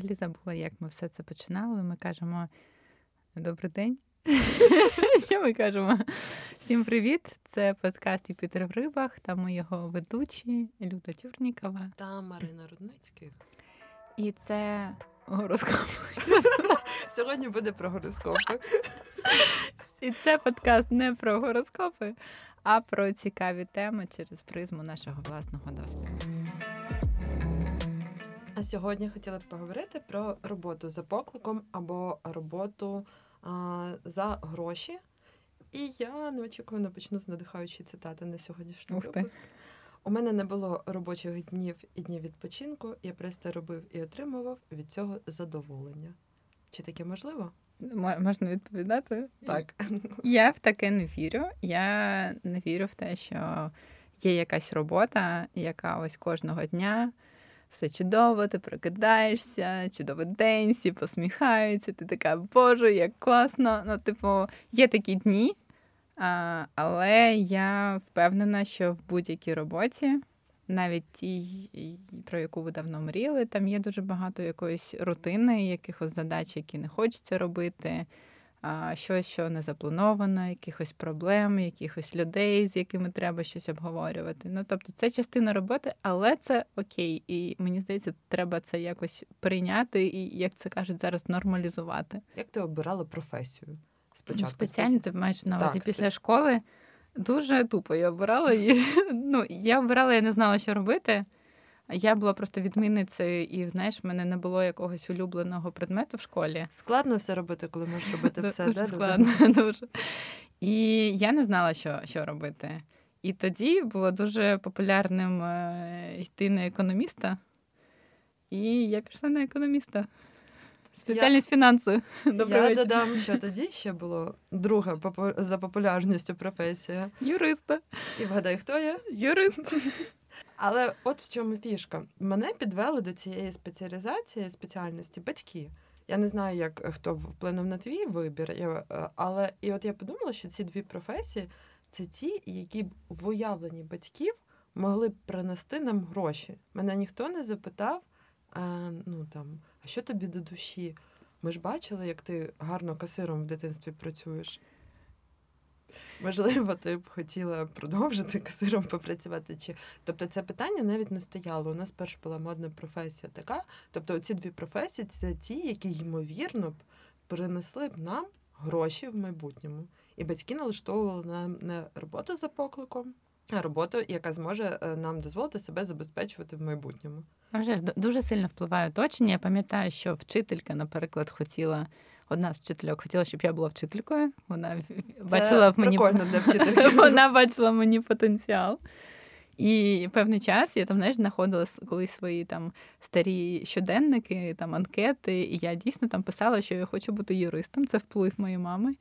взагалі забула, як ми все це починали. Ми кажемо добрий день. Що ми кажемо? Всім привіт! Це подкаст Юпітер в рибах. Та ми його ведучі Люда Тюрнікова та Марина Рудницьких. І це гороскоп. Сьогодні буде про гороскопи. І це подкаст не про гороскопи, а про цікаві теми через призму нашого власного досвіду. А сьогодні хотіла б поговорити про роботу за покликом або роботу а, за гроші. І я неочікувано почну з надихаючої цитати на сьогоднішній Ух випуск. У мене не було робочих днів і днів відпочинку. Я просто робив і отримував від цього задоволення. Чи таке можливо? Можна відповідати? Так. Я в таке не вірю. Я не вірю в те, що є якась робота, яка ось кожного дня все чудово, ти прокидаєшся, чудовий день, всі посміхаються, ти така, боже, як класно. Ну, типу, є такі дні, але я впевнена, що в будь-якій роботі, навіть тій, про яку ви давно мріяли, там є дуже багато якоїсь рутини, якихось задач, які не хочеться робити щось, що не заплановано, якихось проблем, якихось людей, з якими треба щось обговорювати. Ну тобто, це частина роботи, але це окей. І мені здається, треба це якось прийняти і, як це кажуть, зараз нормалізувати. Як ти обирала професію? Спочатку ну, спеціально ти маєш на увазі після ти... школи. Дуже тупо я обирала її. Ну, я обирала, я не знала, що робити. Я була просто відмінницею, і знаєш, в мене не було якогось улюбленого предмету в школі. Складно все робити, коли можеш робити все. Дуже складно, дуже. І я не знала, що, що робити. І тоді було дуже популярним е, йти на економіста, і я пішла на економіста. Спеціальність я... фінанси. Добрий Я вечір. додам, що тоді ще було друга за популярністю професія. Юриста. І вгадай, хто я? Юрист. Але от в чому фішка. Мене підвели до цієї спеціалізації, спеціальності батьки. Я не знаю, як е, хто вплинув на твій вибір, е, але і от я подумала, що ці дві професії це ті, які б в уявленні батьків могли б принести нам гроші. Мене ніхто не запитав, а, е, ну там, а що тобі до душі? Ми ж бачили, як ти гарно касиром в дитинстві працюєш. Можливо, ти б хотіла продовжити касиром попрацювати. Чи тобто це питання навіть не стояло. У нас перш була модна професія така. Тобто, ці дві професії це ті, які ймовірно б принесли б нам гроші в майбутньому. І батьки налаштовували нам не роботу за покликом, а роботу, яка зможе е, нам дозволити себе забезпечувати в майбутньому. Вже дуже сильно впливає оточення. Я пам'ятаю, що вчителька, наприклад, хотіла одна з вчительок хотіла, щоб я була вчителькою. Вона Це бачила в мені для вчительки. Вона бачила мені потенціал. І певний час я там знаєш, знаходила колись свої там старі щоденники, там анкети, і я дійсно там писала, що я хочу бути юристом. Це вплив моєї мами.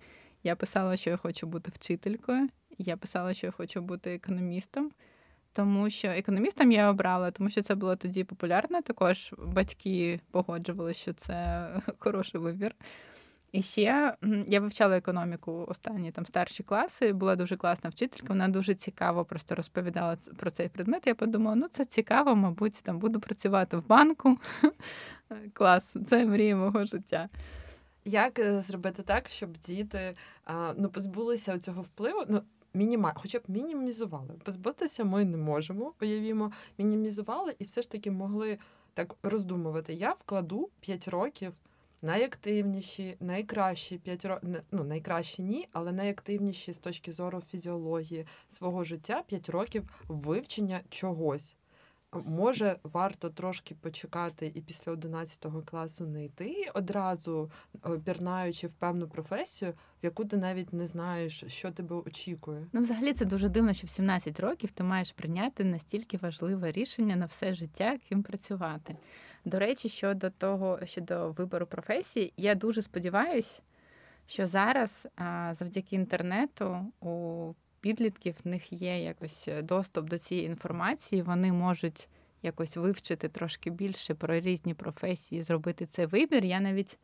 Я писала, що я хочу бути вчителькою. Я писала, що я хочу бути економістом. Тому що економістом я обрала, тому що це було тоді популярне. Також батьки погоджували, що це хороший вибір. І ще я вивчала економіку останні там старші класи. Була дуже класна вчителька. Вона дуже цікаво просто розповідала про цей предмет. Я подумала, ну це цікаво, мабуть, там буду працювати в банку. Клас, це мрія мого життя. Як е, зробити так, щоб діти ну позбулися цього впливу? Ну мініма... хоча б мінімізували. Позбутися ми не можемо, уявімо, мінімізували і все ж таки могли так роздумувати. Я вкладу 5 років найактивніші, найкращі 5 років, ну найкращі ні, але найактивніші з точки зору фізіології свого життя 5 років вивчення чогось. Може, варто трошки почекати і після 11 класу не йти одразу, пірнаючи в певну професію, в яку ти навіть не знаєш, що тебе очікує. Ну, взагалі, це дуже дивно, що в 17 років ти маєш прийняти настільки важливе рішення на все життя, ким працювати. До речі, щодо того, щодо вибору професії, я дуже сподіваюся, що зараз, завдяки інтернету, у підлітків в них є якось доступ до цієї інформації, вони можуть якось вивчити трошки більше про різні професії, зробити цей вибір. Я навіть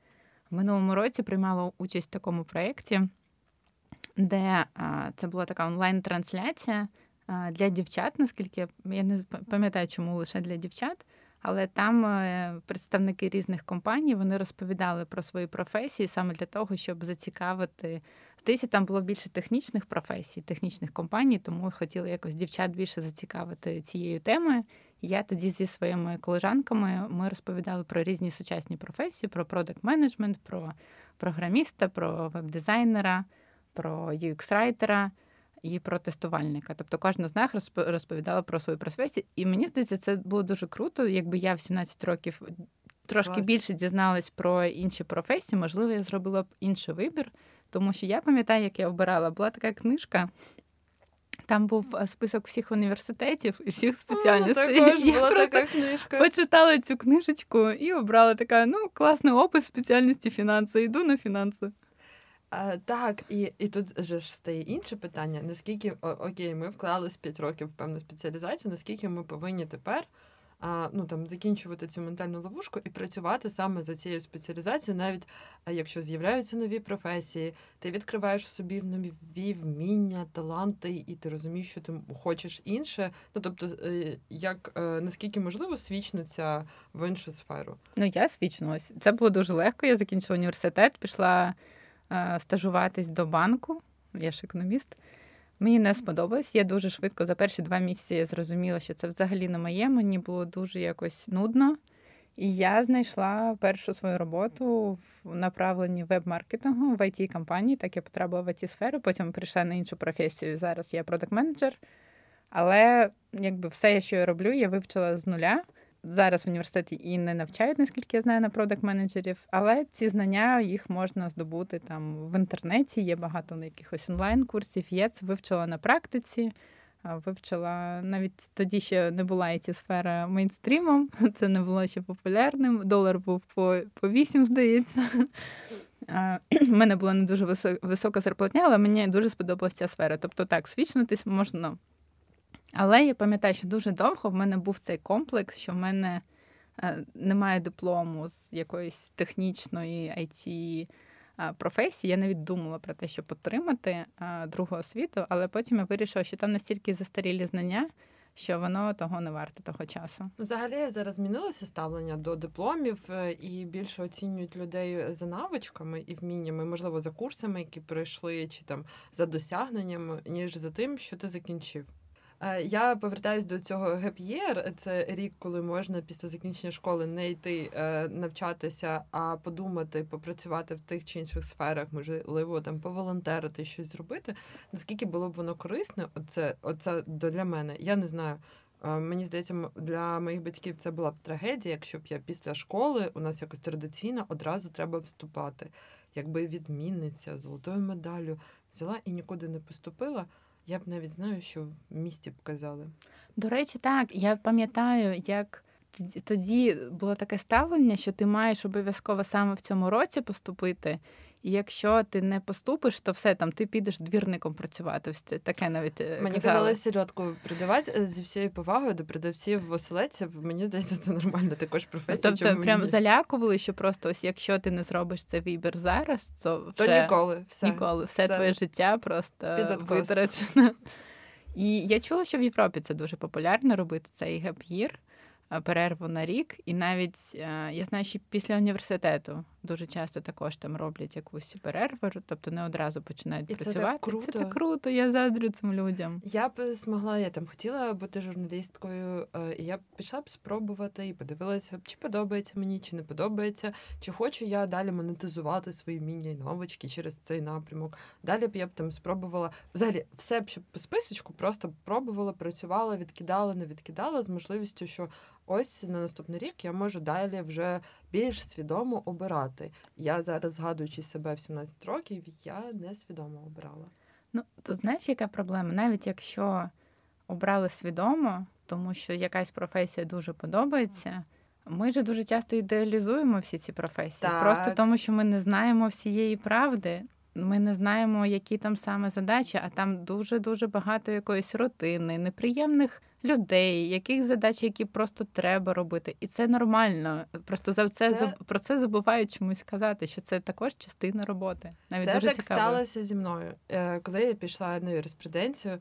в минулому році приймала участь в такому проєкті, де це була така онлайн-трансляція для дівчат, наскільки я не пам'ятаю, чому лише для дівчат Але там е, представники різних компаній вони розповідали про свої професії саме для того, щоб зацікавити. Здається, там було більше технічних професій, технічних компаній, тому хотіли якось дівчат більше зацікавити цією темою. Я тоді зі своїми колежанками ми розповідали про різні сучасні професії: про продакт менеджмент, про програміста, про веб-дизайнера, про UX-райтера і про тестувальника. Тобто кожна з них розповідала про свою професію. І мені здається, це було дуже круто, якби я в 17 років трошки Клас. більше дізналась про інші професії, можливо, я зробила б інший вибір. Тому що я пам'ятаю, як я обирала, була така книжка. Там був е, список всіх університетів і всіх спеціальностей. Також була така книжка. Почитала цю книжечку і обрала така: ну, класний опис спеціальності фінанси. Йду на фінанси. А, Так, і і тут же ж стає інше питання: наскільки окей, ми вклались 5 років в певну спеціалізацію, наскільки ми повинні тепер ну, там, закінчувати цю ментальну ловушку і працювати саме за цією спеціалізацією, навіть якщо з'являються нові професії, ти відкриваєш собі нові вміння, таланти, і ти розумієш, що ти хочеш інше. Ну тобто, е, як е, наскільки можливо свічнуться в іншу сферу? Ну я свічнулась. Це було дуже легко. Я закінчила університет, пішла е, стажуватись до банку. Я ж економіст. Мені не сподобалось. Я дуже швидко за перші два місяці я зрозуміла, що це взагалі не моє. Мені було дуже якось нудно. І я знайшла першу свою роботу в направленні веб-маркетингу в it компанії Так я потрапила в it сферу потім прийшла на іншу професію. Зараз я продакт-менеджер. Але якби все, що я роблю, я вивчила з нуля зараз в університеті і не навчають, наскільки я знаю, на продакт-менеджерів, але ці знання їх можна здобути там в інтернеті. Є багато на якихось онлайн-курсів. Я це вивчила на практиці. Вивчила навіть тоді ще не була і ці сфера мейнстрімом, це не було ще популярним. Долар був по по 8, здається. У мене була не дуже висока зарплатня, але мені дуже сподобалася ця сфера. Тобто, так, свідчитись можна але я пам'ятаю, що дуже довго в мене був цей комплекс, що в мене е, немає диплому з якоїсь технічної it професії. Я навіть думала про те, щоб отримати другу освіту, але потім я вирішила, що там настільки застарілі знання. Що воно того не варте того часу. Ну, взагалі зараз змінилося ставлення до дипломів е, і більше оцінюють людей за навичками і вміннями, можливо, за курсами, які пройшли, чи там за досягненнями, ніж за тим, що ти закінчив. Е, я повертаюсь до цього геп'єр. Це рік, коли можна після закінчення школи не йти е, навчатися, а подумати, попрацювати в тих чи інших сферах, можливо, там поволонтерити, щось зробити. Наскільки було б воно корисне? Оце, оце для мене. Я не знаю. Е, мені здається, для моїх батьків це була б трагедія, якщо б я після школи у нас якось традиційно одразу треба вступати. Якби відмінниця золотою медаллю взяла і нікуди не поступила. Я б навіть знаю, що в місті б казали. До речі, так. Я пам'ятаю, як тоді було таке ставлення, що ти маєш обов'язково саме в цьому році поступити. І якщо ти не поступиш, то все там ти підеш двірником працювати. Ось таке навіть е, мені казали сільотку придавати е, зі всією повагою до продавців оселедців. Мені здається, це нормально також професія. Тобто чому прям мені... залякували, що просто ось якщо ти не зробиш цей вибір зараз, то вже то ніколи все ніколи все, все твоє життя просто витрачено. І я чула, що в Європі це дуже популярно робити цей геп'їр. Е, перерву на рік, і навіть е, я знаю, що після університету дуже часто також там роблять якусь перерву, тобто не одразу починають і працювати. Це так круто. Це так круто, я заздрю цим людям. Я б змогла, я там хотіла бути журналісткою, е, і я б пішла б спробувати і подивилася, чи подобається мені, чи не подобається, чи хочу я далі монетизувати свої міння і навички через цей напрямок. Далі б я б там спробувала взагалі все б щоб по списочку просто пробувала, працювала, відкидала, не відкидала з можливістю, що ось на наступний рік я можу далі вже більш свідомо обирати. Я зараз, згадуючи себе в 17 років, я не свідомо обирала. Ну, тут знаєш, яка проблема? Навіть якщо обрали свідомо, тому що якась професія дуже подобається. Ми ж дуже часто ідеалізуємо всі ці професії, так. просто тому, що ми не знаємо всієї правди. Ми не знаємо, які там саме задачі, а там дуже дуже багато якоїсь рутини, неприємних людей, яких задач, які просто треба робити, і це нормально. Просто за це, це... про це забувають чомусь казати, що це також частина роботи. Навіть це дуже так цікаво. сталося зі мною. Е, коли я пішла на юриспруденцію,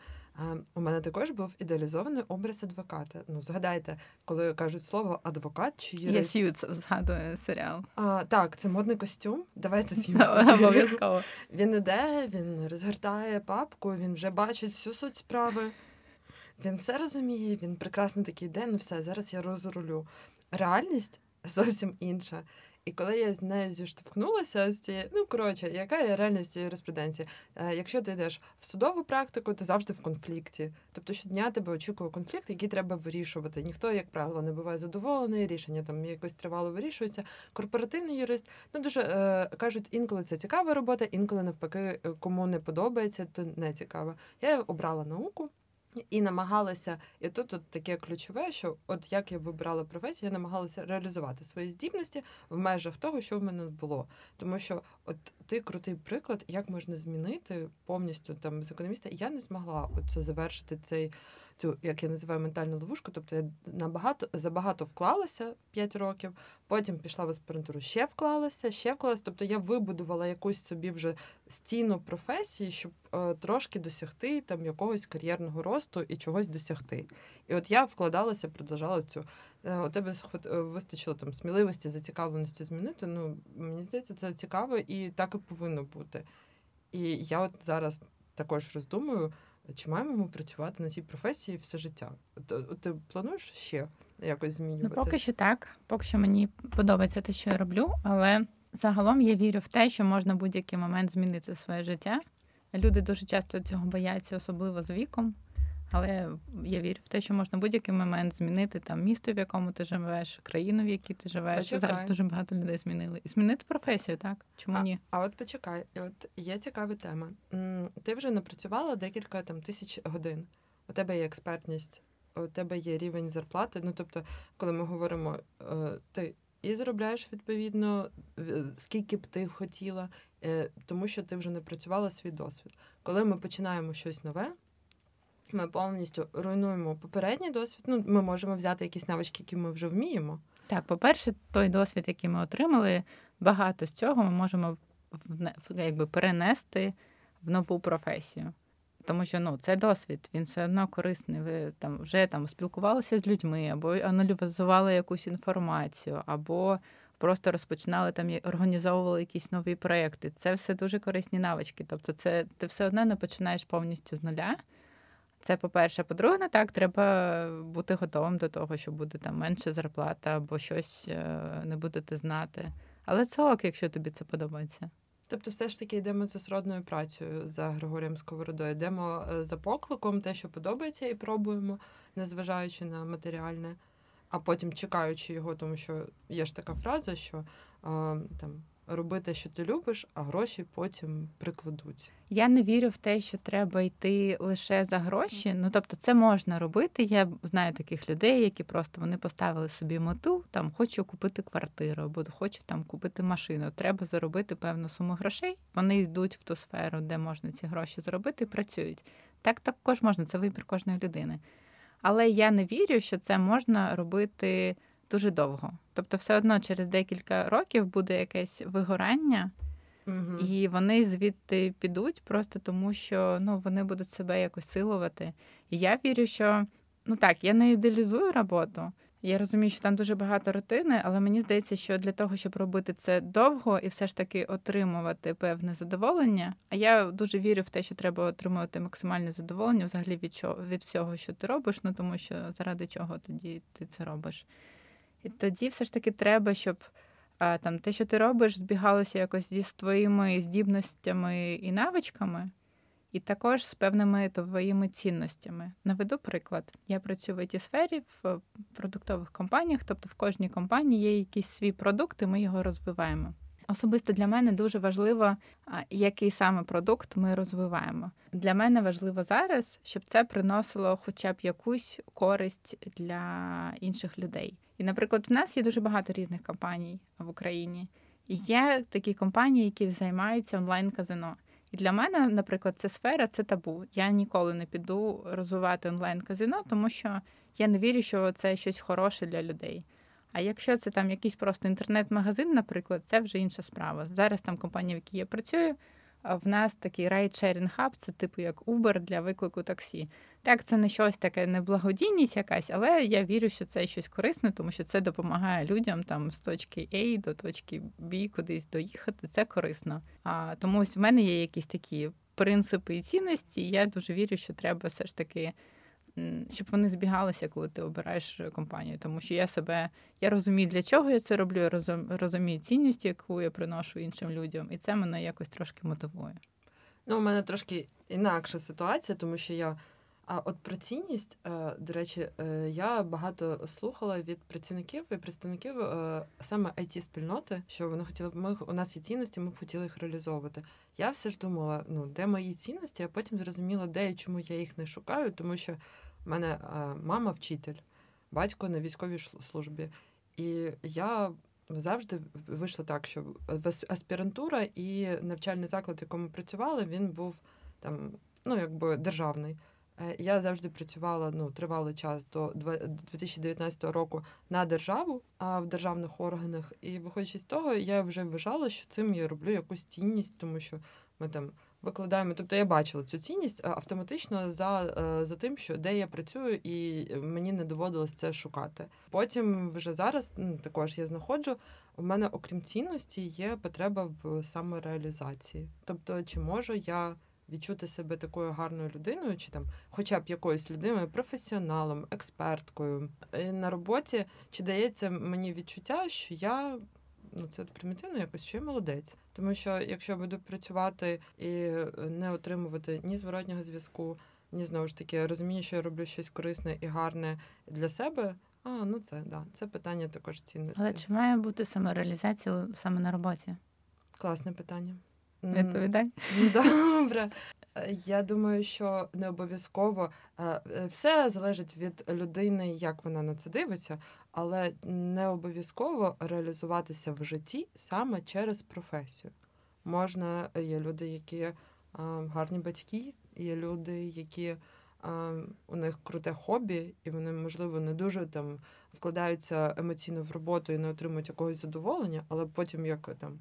У мене також був ідеалізований образ адвоката. Ну, згадайте, коли кажуть слово адвокат чи юрист. Я Сьюз згадую серіал. А, Так, це модний костюм. Давайте Сьюз. Обов'язково. Він іде, він розгортає папку, він вже бачить всю суть справи. Він все розуміє, він прекрасно такий йде, ну все, зараз я розрулю. Реальність зовсім інша. І коли я з нею зіштовхнулася з цією, ну коротше, яка є реальність юриспруденції? Е, якщо ти йдеш в судову практику, ти завжди в конфлікті. Тобто щодня тебе очікує конфлікт, який треба вирішувати. Ніхто, як правило, не буває задоволений, рішення там якось тривало вирішується. Корпоративний юрист, ну дуже е, кажуть, інколи це цікава робота, інколи навпаки, кому не подобається, то не цікаво. Я обрала науку. І намагалася, і тут от таке ключове, що от як я вибирала професію, я намагалася реалізувати свої здібності в межах того, що в мене було. Тому що, от ти крутий приклад, як можна змінити повністю там з економіста, я не змогла от завершити цей цю, як я називаю, ментальну ловушку. Тобто я набагато забагато вклалася 5 років, потім пішла в аспірантуру, ще вклалася, ще вклалася. Тобто я вибудувала якусь собі вже стіну професії, щоб е, трошки досягти там якогось кар'єрного росту і чогось досягти. І от я вкладалася, продовжала цю. Е, у тебе е, вистачило там сміливості, зацікавленості змінити. Ну мені здається, це цікаво і так і повинно бути. І я от зараз також роздумую. Чи маємо ми працювати на цій професії все життя? Ти, ти плануєш ще якось змінювати? Ну, поки що так. Поки що мені подобається те, що я роблю, але загалом я вірю в те, що можна в будь-який момент змінити своє життя. Люди дуже часто цього бояться, особливо з віком. Але я вірю в те, що можна будь-який момент змінити там місто, в якому ти живеш, країну, в якій ти живеш. Почекай. Зараз дуже багато людей змінили. І змінити професію, так? Чому а, ні? А от почекай, от є цікава тема. Ти вже напрацювала декілька там тисяч годин. У тебе є експертність, у тебе є рівень зарплати. Ну тобто, коли ми говоримо, е, ти і заробляєш відповідно, скільки б ти хотіла, е, тому що ти вже напрацювала свій досвід. Коли ми починаємо щось нове. Ми повністю руйнуємо попередній досвід. Ну, ми можемо взяти якісь навички, які ми вже вміємо. Так, по-перше, той досвід, який ми отримали, багато з цього ми можемо якби перенести в нову професію. Тому що ну, це досвід, він все одно корисний. Ви там вже там спілкувалися з людьми, або аналізували якусь інформацію, або просто розпочинали там і організовували якісь нові проекти. Це все дуже корисні навички. Тобто, це ти все одно не починаєш повністю з нуля. Це по-перше, по-друге, не так, треба бути готовим до того, що буде там менше зарплата або щось е, не будете знати. Але це ок, якщо тобі це подобається. Тобто, все ж таки йдемо за сродною працею за Григорієм Сковородою. Йдемо е, за покликом, те, що подобається, і пробуємо, незважаючи на матеріальне, а потім чекаючи його, тому що є ж така фраза, що е, там роби те, що ти любиш, а гроші потім прикладуть. Я не вірю в те, що треба йти лише за гроші. Ну тобто, це можна робити. Я знаю таких людей, які просто вони поставили собі мету, там хочу купити квартиру, або хочу там купити машину. Треба заробити певну суму грошей. Вони йдуть в ту сферу, де можна ці гроші зробити, і працюють. Так також можна, це вибір кожної людини. Але я не вірю, що це можна робити дуже довго. Тобто, все одно через декілька років буде якесь вигорання, угу. і вони звідти підуть просто тому, що ну, вони будуть себе якось силувати. І я вірю, що ну так, я не ідеалізую роботу. Я розумію, що там дуже багато рутини, але мені здається, що для того, щоб робити це довго і все ж таки отримувати певне задоволення. А я дуже вірю в те, що треба отримувати максимальне задоволення взагалі від чого від всього, що ти робиш, ну тому що заради чого тоді ти це робиш. І тоді все ж таки треба, щоб а, там те, що ти робиш, збігалося якось зі твоїми здібностями і навичками, і також з певними твоїми цінностями. Наведу приклад. Я працюю в it сфері в продуктових компаніях, тобто в кожній компанії є якийсь свій продукт, і ми його розвиваємо. Особисто для мене дуже важливо, який саме продукт ми розвиваємо. Для мене важливо зараз, щоб це приносило хоча б якусь користь для інших людей. І, наприклад, в нас є дуже багато різних компаній в Україні. І є такі компанії, які займаються онлайн-казино. І для мене, наприклад, ця сфера це табу. Я ніколи не піду розвивати онлайн-казино, тому що я не вірю, що це щось хороше для людей. А якщо це там якийсь просто інтернет-магазин, наприклад, це вже інша справа. Зараз там компанія, в якій я працюю, в нас такий райдшерінг хаб це типу як Uber для виклику таксі. Так, це не щось таке неблагодійність якась, але я вірю, що це щось корисне, тому що це допомагає людям там з точки А до точки Б кудись доїхати. Це корисно. А тому ось в мене є якісь такі принципи і цінності. і Я дуже вірю, що треба все ж таки. Щоб вони збігалися, коли ти обираєш компанію, тому що я себе я розумію, для чого я це роблю, я розумію цінність, яку я приношу іншим людям, і це мене якось трошки мотивує. Ну, у мене трошки інакша ситуація, тому що я а от про цінність, е, до речі, е, я багато слухала від працівників і представників е, саме it спільноти, що вони хотіли б ми у нас є цінності, ми б хотіли їх реалізовувати. Я все ж думала, ну де мої цінності, а потім зрозуміла, де і чому я їх не шукаю, тому що в мене мама вчитель, батько на військовій службі, і я. Завжди вийшло так, що аспірантура і навчальний заклад, в якому працювала, він був там, ну якби державний. Е, я завжди працювала ну тривалий час до 2019 року на державу а в державних органах. І виходячи з того, я вже вважала, що цим я роблю якусь цінність, тому що ми там викладаємо. Тобто я бачила цю цінність автоматично за е, за тим, що де я працюю, і мені не доводилось це шукати. Потім вже зараз також я знаходжу. У мене, окрім цінності, є потреба в самореалізації. Тобто, чи можу я відчути себе такою гарною людиною, чи там, хоча б якоюсь людиною, професіоналом, експерткою на роботі, чи дається мені відчуття, що я. Ну, це примітивно якось, я молодець. Тому що якщо буду працювати і не отримувати ні зворотнього зв'язку, ні знову ж таки розумію, що я роблю щось корисне і гарне для себе. А ну це да, це питання також цінності. Але чи має бути самореалізація саме на роботі? Класне питання. Відповідай. Добре. Я думаю, що не обов'язково е, е, все залежить від людини, як вона на це дивиться, але не обов'язково реалізуватися в житті саме через професію. Можна, є люди, які е, гарні батьки, є люди, які у них круте хобі, і вони, можливо, не дуже там вкладаються емоційно в роботу і не отримують якогось задоволення, але потім як там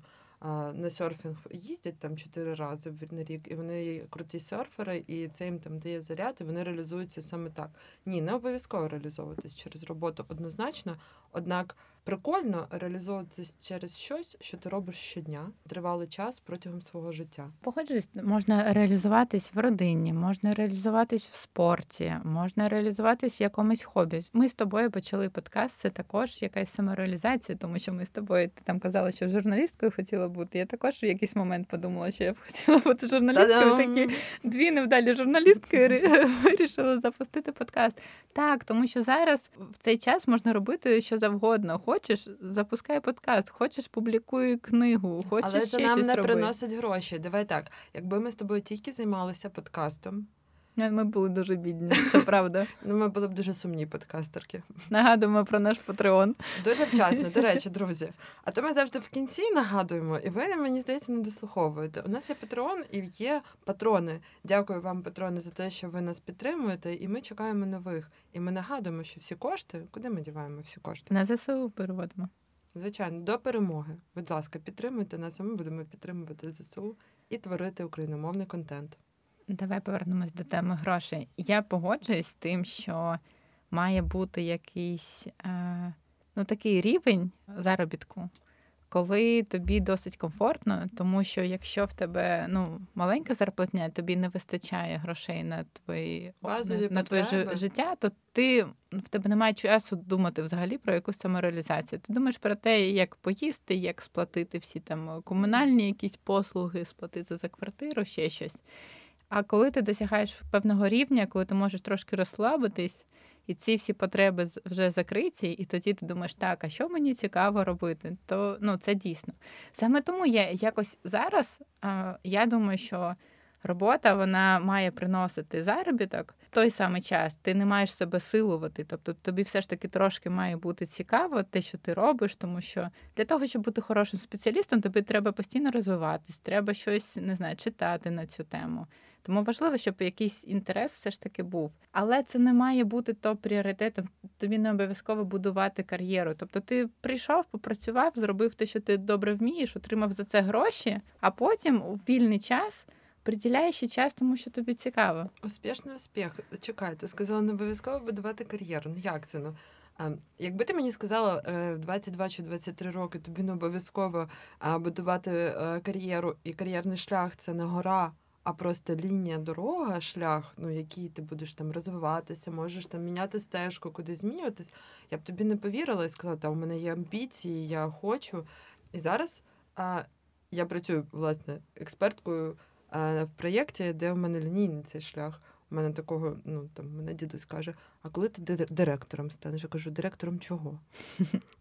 на серфінг їздять там чотири рази на рік, і вони круті серфери, і це їм там дає заряд, і вони реалізуються саме так. Ні, не обов'язково реалізовуватись через роботу однозначно. Однак прикольно реалізовуватись через щось, що ти робиш щодня, тривалий час протягом свого життя. Погоджуюсь, можна реалізуватись в родині, можна реалізуватись в спорті, можна реалізуватись в якомусь хобі. Ми з тобою почали подкаст. Це також якась самореалізація, тому що ми з тобою ти там казала, що журналісткою хотіла бути. Я також в якийсь момент подумала, що я б хотіла бути журналісткою. Такі дві невдалі журналістки вирішили запустити подкаст. Так, тому що зараз в цей час можна робити що завгодно. Хочеш, запускай подкаст, хочеш, публікуй книгу, хочеш Але це ще нам щось не роби. приносить гроші. Давай так. Якби ми з тобою тільки займалися подкастом. Ми були дуже бідні, це правда. Ну, ми були б дуже сумні подкастерки. Нагадуємо про наш Патреон. Дуже вчасно, до речі, друзі. А то ми завжди в кінці нагадуємо, і ви, мені здається, не дослуховуєте. У нас є Патреон і є патрони. Дякую вам, патрони, за те, що ви нас підтримуєте, і ми чекаємо нових. І ми нагадуємо, що всі кошти, куди ми діваємо всі кошти? На ЗСУ переводимо. Звичайно, до перемоги. Будь ласка, підтримуйте нас, а ми будемо підтримувати ЗСУ і творити україномовний контент. Давай повернемось до теми грошей. Я погоджуюсь з тим, що має бути якийсь е, ну, такий рівень заробітку, коли тобі досить комфортно, тому що якщо в тебе ну, маленька зарплатня, тобі не вистачає грошей на твої Базові на, на твоє життя, то ти в тебе немає часу думати взагалі про якусь самореалізацію. Ти думаєш про те, як поїсти, як сплатити всі там комунальні якісь послуги, сплатити за квартиру, ще щось. А коли ти досягаєш певного рівня, коли ти можеш трошки розслабитись, і ці всі потреби вже закриті, і тоді ти думаєш, так, а що мені цікаво робити, то ну це дійсно. Саме тому я якось зараз я думаю, що робота вона має приносити заробіток в той самий час. Ти не маєш себе силувати. Тобто тобі все ж таки трошки має бути цікаво те, що ти робиш, тому що для того, щоб бути хорошим спеціалістом, тобі треба постійно розвиватись, треба щось не знаю, читати на цю тему Тому важливо, щоб якийсь інтерес все ж таки був. Але це не має бути то пріоритетом. Тобі не обов'язково будувати кар'єру. Тобто, ти прийшов, попрацював, зробив те, що ти добре вмієш, отримав за це гроші, а потім у вільний час. Приділяєш час, тому що тобі цікаво. Успішний успіх. Чекайте, сказала не обов'язково будувати кар'єру. Ну як це? Ну Якби ти мені сказала е, в 22 чи 23 роки тобі не обов'язково будувати е, кар'єру і кар'єрний шлях це не гора, а просто лінія, дорога, шлях, ну який ти будеш там розвиватися, можеш там міняти стежку, куди змінюватись. Я б тобі не повірила і сказала, та у мене є амбіції, я хочу. І зараз а, я працюю власне експерткою а, в проєкті, де у мене лінійний цей шлях. У мене такого, ну там мене дідусь каже: а коли ти директором станеш? Я кажу, директором чого?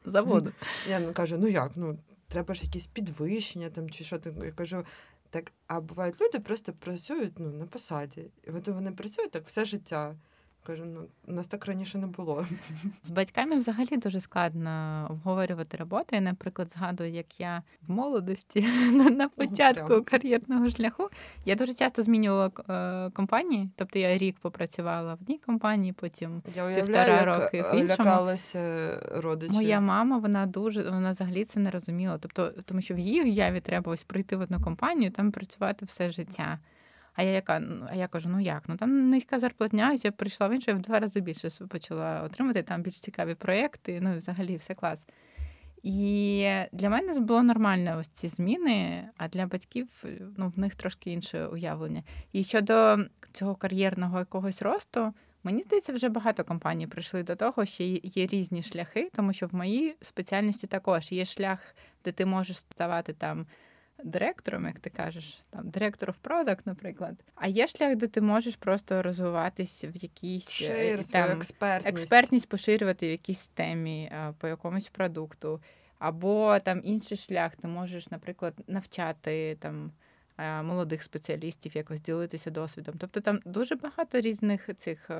Заводу. Я ну, кажу, ну як? Ну треба ж якісь підвищення там чи що. Я кажу, так, а бувають люди просто працюють ну, на посаді. І от вони працюють так все життя. Кажу, ну у нас так раніше не було. З батьками взагалі дуже складно обговорювати роботу. Я, наприклад, згадую, як я в молодості на початку Прям. кар'єрного шляху я дуже часто змінювала е, компанії. Тобто я рік попрацювала в одній компанії, потім я півтора роки в іншому. лякалася родичі. Моя мама, вона дуже вона взагалі це не розуміла. Тобто, тому що в її уяві треба ось прийти в одну компанію, там працювати все життя. А я яка? А я кажу, ну як? Ну там низька зарплатня, я прийшла в інше, я в два рази більше почала отримати там більш цікаві проєкти, ну і взагалі все клас. І для мене було нормально ось ці зміни, а для батьків ну, в них трошки інше уявлення. І щодо цього кар'єрного якогось росту, мені здається, вже багато компаній прийшли до того, що є різні шляхи, тому що в моїй спеціальності також є шлях, де ти можеш ставати там директором, як ти кажеш, там директор of product, наприклад. А є шлях, де ти можеш просто розвиватись в якійсь Шир, е, там, експертність. експертність поширювати в якійсь темі е, по якомусь продукту. Або там інший шлях, ти можеш, наприклад, навчати там е, молодих спеціалістів, якось ділитися досвідом. Тобто там дуже багато різних цих.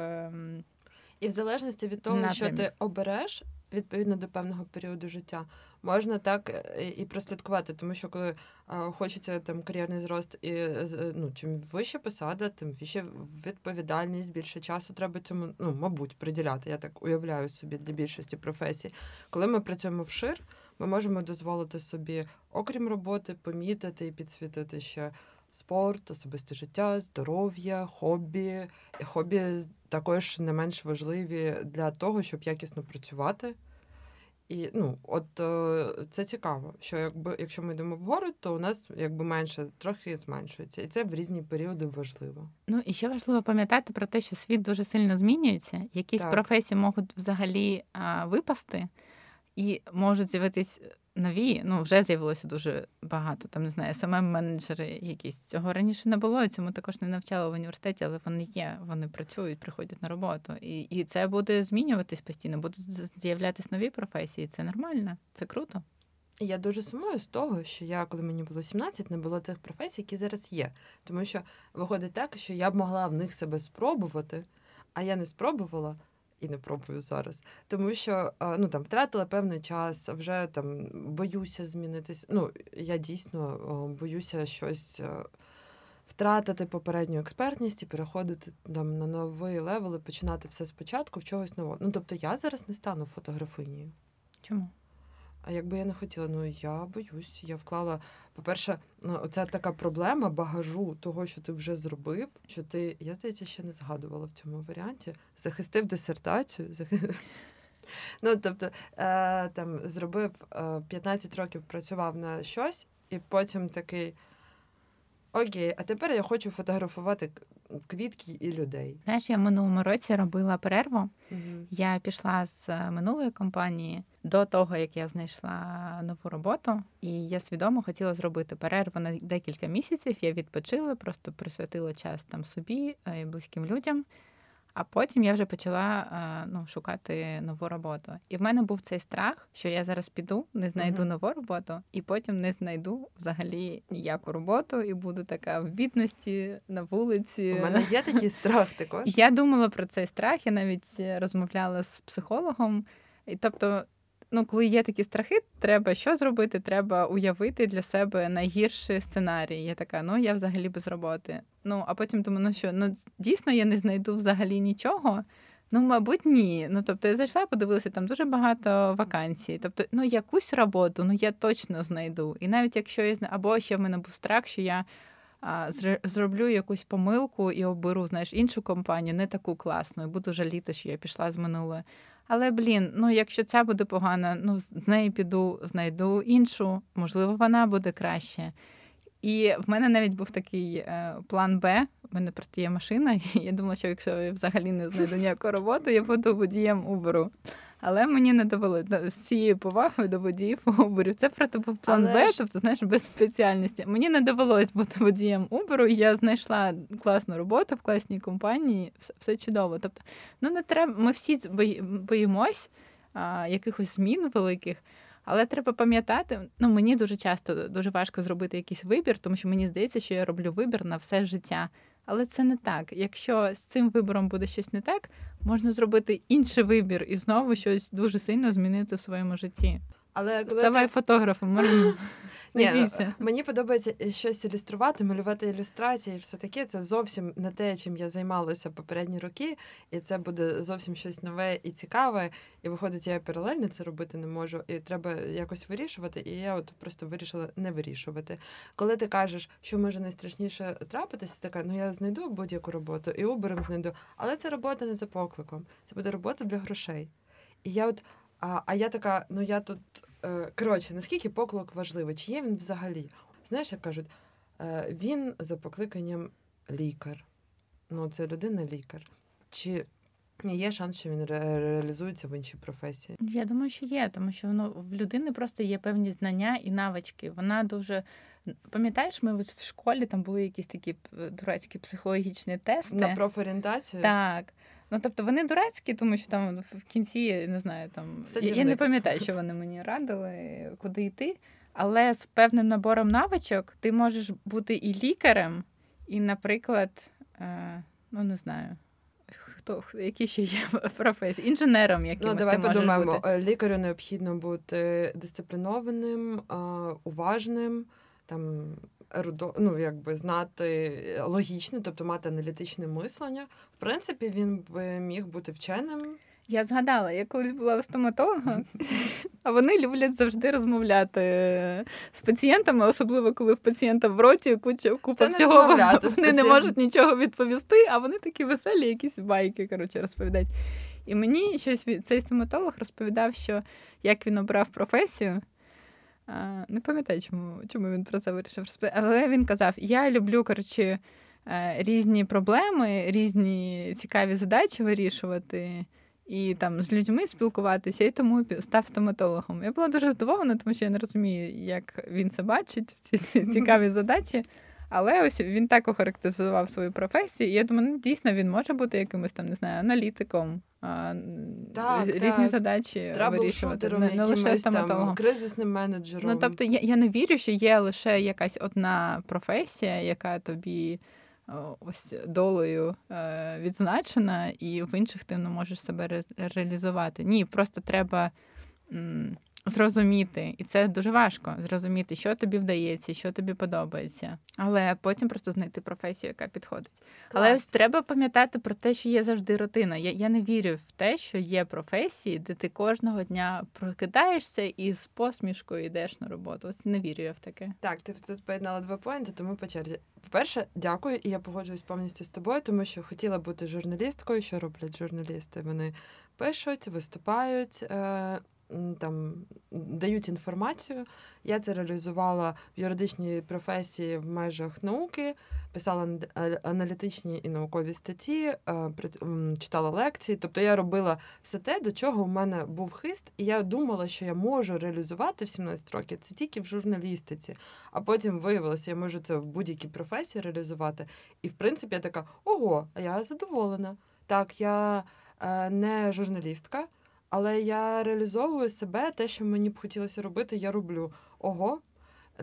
І в залежності від того, напрямів. що ти обереш відповідно до певного періоду життя, можна так е, і прослідкувати, тому що коли хочеться там кар'єрний зрост, і е, ну чим вища посада, тим вища відповідальність, більше часу треба цьому, ну мабуть, приділяти. Я так уявляю собі для більшості професій. Коли ми працюємо вшир, ми можемо дозволити собі, окрім роботи, помітити і підсвітити ще. Спорт, особисте життя, здоров'я, хобі. Хобі також не менш важливі для того, щоб якісно працювати. І ну, от е, це цікаво, що якби якщо ми йдемо вгору, то у нас якби менше трохи зменшується, і це в різні періоди важливо. Ну і ще важливо пам'ятати про те, що світ дуже сильно змінюється. Якісь так. професії можуть взагалі а, випасти і можуть з'явитись нові, ну вже з'явилося дуже багато. Там не знаю, smm менеджери якісь цього раніше не було. Цьому також не навчали в університеті, але вони є, вони працюють, приходять на роботу. І і це буде змінюватись постійно, будуть з'являтися нові професії. Це нормально, це круто. Я дуже сумую з того, що я, коли мені було 17, не було тих професій, які зараз є. Тому що виходить так, що я б могла в них себе спробувати, а я не спробувала і не пробую зараз. Тому що ну там втратила певний час, вже там боюся змінитись. Ну, я дійсно боюся щось. Е, втратити попередню експертність і переходити там на новий левел і починати все спочатку в чогось нового. Ну тобто я зараз не стану фотографинею. Чому? А якби я не хотіла, ну я боюсь. Я вклала, по-перше, ну, оця така проблема багажу того, що ти вже зробив. Що ти, я здається, ще не згадувала в цьому варіанті. Захистив дисертацію. Захистив... Ну, тобто, е, там зробив е, 15 років, працював на щось, і потім такий. Окей, а тепер я хочу фотографувати квітки і людей. Знаєш, я в минулому році робила перерву. Угу. Я пішла з минулої компанії до того, як я знайшла нову роботу, і я свідомо хотіла зробити перерву на декілька місяців. Я відпочила, просто присвятила час там собі і е, близьким людям. А потім я вже почала е, ну, шукати нову роботу. І в мене був цей страх, що я зараз піду, не знайду uh-huh. нову роботу, і потім не знайду взагалі ніяку роботу, і буду така в бідності на вулиці. У мене є такий страх також. Я думала про цей страх. Я навіть розмовляла з психологом. І тобто ну, коли є такі страхи, треба що зробити? Треба уявити для себе найгірший сценарій. Я така, ну я взагалі без роботи. Ну а потім думаю, ну що ну дійсно я не знайду взагалі нічого. Ну, мабуть, ні. Ну, тобто, я зайшла, подивилася, там дуже багато вакансій. Тобто, ну, якусь роботу, ну я точно знайду. І навіть якщо я знаю, або ще в мене був страх, що я а, зроблю якусь помилку і оберу, знаєш, іншу компанію, не таку класну, і буду жаліти, що я пішла з минулої. Але, блін, ну якщо ця буде погана, ну з неї піду, знайду іншу, можливо, вона буде краще. І в мене навіть був такий е, план Б. У мене просто є машина, і я думала, що якщо я взагалі не знайду ніяку роботу, я буду водієм Uber. Але мені не довелося з цією повагою до водіїв Uber. Це просто був план Але Б, ж... тобто знаєш, без спеціальності. Мені не довелось бути водієм Uber, Я знайшла класну роботу в класній компанії, все, все чудово. Тобто, ну не треба. Ми всі боїмось а, якихось змін великих. Але треба пам'ятати, ну мені дуже часто дуже важко зробити якийсь вибір, тому що мені здається, що я роблю вибір на все життя. Але це не так. Якщо з цим вибором буде щось не так, можна зробити інший вибір і знову щось дуже сильно змінити в своєму житті. Але коли Ставай ти... фотографом, можна. Ні, ну, Мені подобається е, щось ілюструвати, малювати ілюстрації, і все таке. Це зовсім не те, чим я займалася попередні роки, і це буде зовсім щось нове і цікаве. І виходить, я паралельно це робити не можу, і треба якось вирішувати. І я от просто вирішила не вирішувати. Коли ти кажеш, що може найстрашніше трапитися, така ну я знайду будь-яку роботу і уберем знайду, але це робота не за покликом, це буде робота для грошей. І я от. А а я така, ну я тут. Е, коротше, наскільки поклик важливий? Чи є він взагалі? Знаєш, як кажуть, е, він за покликанням лікар. Ну, це людина-лікар. Чи є шанс, що він ре- реалізується в іншій професії? Я думаю, що є, тому що воно в людини просто є певні знання і навички. Вона дуже. Пам'ятаєш, ми в школі там були якісь такі дурацькі психологічні тести. На профорієнтацію? Так. Ну, тобто вони дурацькі, тому що там в кінці, не знаю, там я, я не пам'ятаю, що вони мені радили, куди йти. Але з певним набором навичок ти можеш бути і лікарем, і, наприклад, е, ну не знаю. Хто які ще є професії? Інженером, якимось Ну, давай ти подумаємо. Бути. Лікарю необхідно бути дисциплінованим, уважним, там ну, якби знати логічне, тобто мати аналітичне мислення. В принципі, він би міг бути вченим. Я згадала, я колись була у стоматолога, а вони люблять завжди розмовляти з пацієнтами, особливо коли в пацієнта в роті куча купа Це всього. Не вони не можуть нічого відповісти, а вони такі веселі, якісь байки коротше, розповідають. І мені щось цей стоматолог розповідав, що як він обрав професію. Не пам'ятаю, чому чому він про це вирішив розповідати. Але він казав: я люблю коротше, е, різні проблеми, різні цікаві задачі вирішувати. І там з людьми спілкуватися, і тому став стоматологом. Я була дуже здивована, тому що я не розумію, як він це бачить, ці цікаві задачі. Але ось він так охарактеризував свою професію. І я думаю, ну, дійсно він може бути якимось там, не знаю, аналітиком, так, різні так. задачі, трабли вирішувати. Не, не лише стоматологом. кризисним менеджером. Ну тобто я, я не вірю, що є лише якась одна професія, яка тобі. Ось долею е, відзначена, і в інших ти не можеш себе ре- реалізувати. Ні, просто треба зрозуміти, і це дуже важко зрозуміти, що тобі вдається, що тобі подобається, але потім просто знайти професію, яка підходить. Клас. Але ось треба пам'ятати про те, що є завжди рутина. Я я не вірю в те, що є професії, де ти кожного дня прокидаєшся і з посмішкою йдеш на роботу. Ось не вірю я в таке. Так, ти тут поєднала два поінти, тому по черзі. По-перше, дякую, і я погоджуюсь повністю з тобою, тому що хотіла бути журналісткою. Що роблять журналісти? Вони пишуть, виступають. Там дають інформацію. Я це реалізувала в юридичній професії в межах науки, писала аналітичні і наукові статті, е, читала лекції. Тобто я робила все те, до чого в мене був хист, і я думала, що я можу реалізувати в 17 років це тільки в журналістиці. А потім виявилося, я можу це в будь-якій професії реалізувати. І в принципі я така: ого, я задоволена. Так, я е, не журналістка. Але я реалізовую себе, те, що мені б хотілося робити, я роблю. Ого,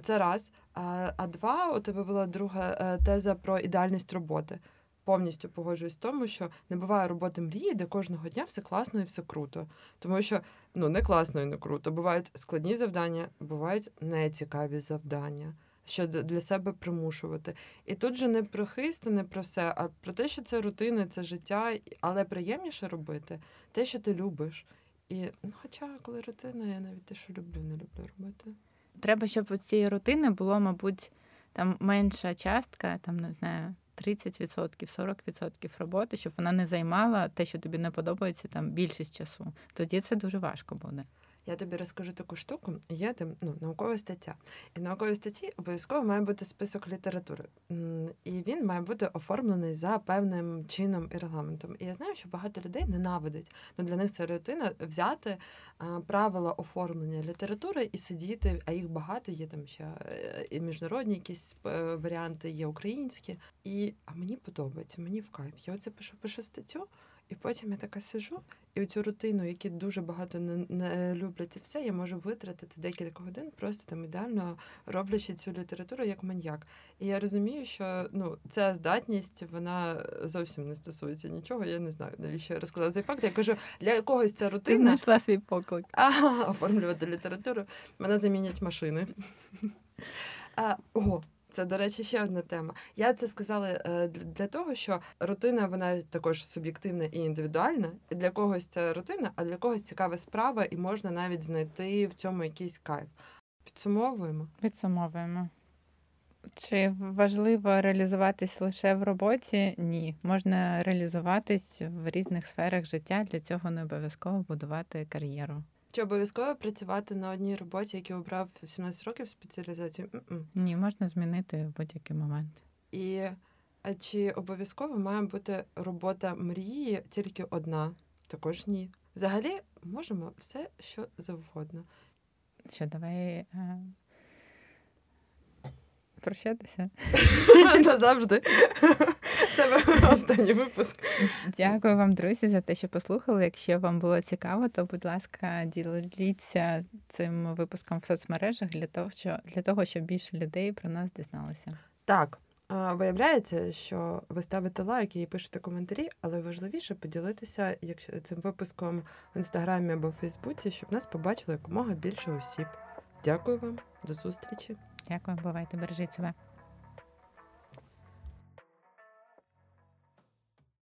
це раз. А а два, у тебе була друга е, теза про ідеальність роботи. повністю погоджуюсь в тому, що не буває роботи мрії, де кожного дня все класно і все круто. Тому що ну не класно і не круто. Бувають складні завдання, бувають нецікаві завдання. Що для себе примушувати. І тут же не про хист, не про все, а про те, що це рутина, це життя, але приємніше робити те, що ти любиш. І ну, хоча, коли рутина, я навіть те, що люблю, не люблю робити. Треба, щоб у цієї рутини було, мабуть, там менша частка, там не знаю, 30%, 40% роботи, щоб вона не займала те, що тобі не подобається, там більшість часу. Тоді це дуже важко буде. Я тобі розкажу таку штуку. Є там ну, наукова стаття. І в науковій статті обов'язково має бути список літератури. І він має бути оформлений за певним чином і регламентом. І я знаю, що багато людей ненавидять. Ну для них це рутина взяти правила оформлення літератури і сидіти, а їх багато, є там ще е, і міжнародні якісь е, варіанти, є українські. І а мені подобається, мені в кайф. Я оце пишу, пишу статтю. І потім я така сижу, і цю рутину, яку дуже багато не, не люблять, і все, я можу витратити декілька годин, просто там ідеально роблячи цю літературу як маньяк. І я розумію, що ну ця здатність вона зовсім не стосується нічого. Я не знаю, навіщо я розказала цей факт. Я кажу, для когось ця рутина Ти знайшла свій поклик. Ага, оформлювати літературу. Мене замінять машини. А, Ого, це, до речі, ще одна тема. Я це сказала е, для того, що рутина вона також суб'єктивна і індивідуальна. Для когось це рутина, а для когось цікава справа, і можна навіть знайти в цьому якийсь кайф. Підсумовуємо. Підсумовуємо. Чи важливо реалізуватись лише в роботі? Ні. Можна реалізуватись в різних сферах життя. Для цього не обов'язково будувати кар'єру. Чи обов'язково працювати на одній роботі, яку обрав в 17 років спеціалізацію? М-м. Ні, можна змінити в будь-який момент. І а чи обов'язково має бути робота мрії тільки одна? Також ні. Взагалі можемо все, що завгодно. Що, давай е... прощатися? Назавжди. Це останній випуск. Дякую вам, друзі, за те, що послухали. Якщо вам було цікаво, то будь ласка, діліться цим випуском в соцмережах для того, що для того, щоб більше людей про нас дізналося. Так. Виявляється, що ви ставите лайки і пишете коментарі, але важливіше поділитися якщо цим випуском в інстаграмі або в Фейсбуці, щоб нас побачило якомога більше осіб. Дякую вам, до зустрічі. Дякую, бувайте, бережіть себе.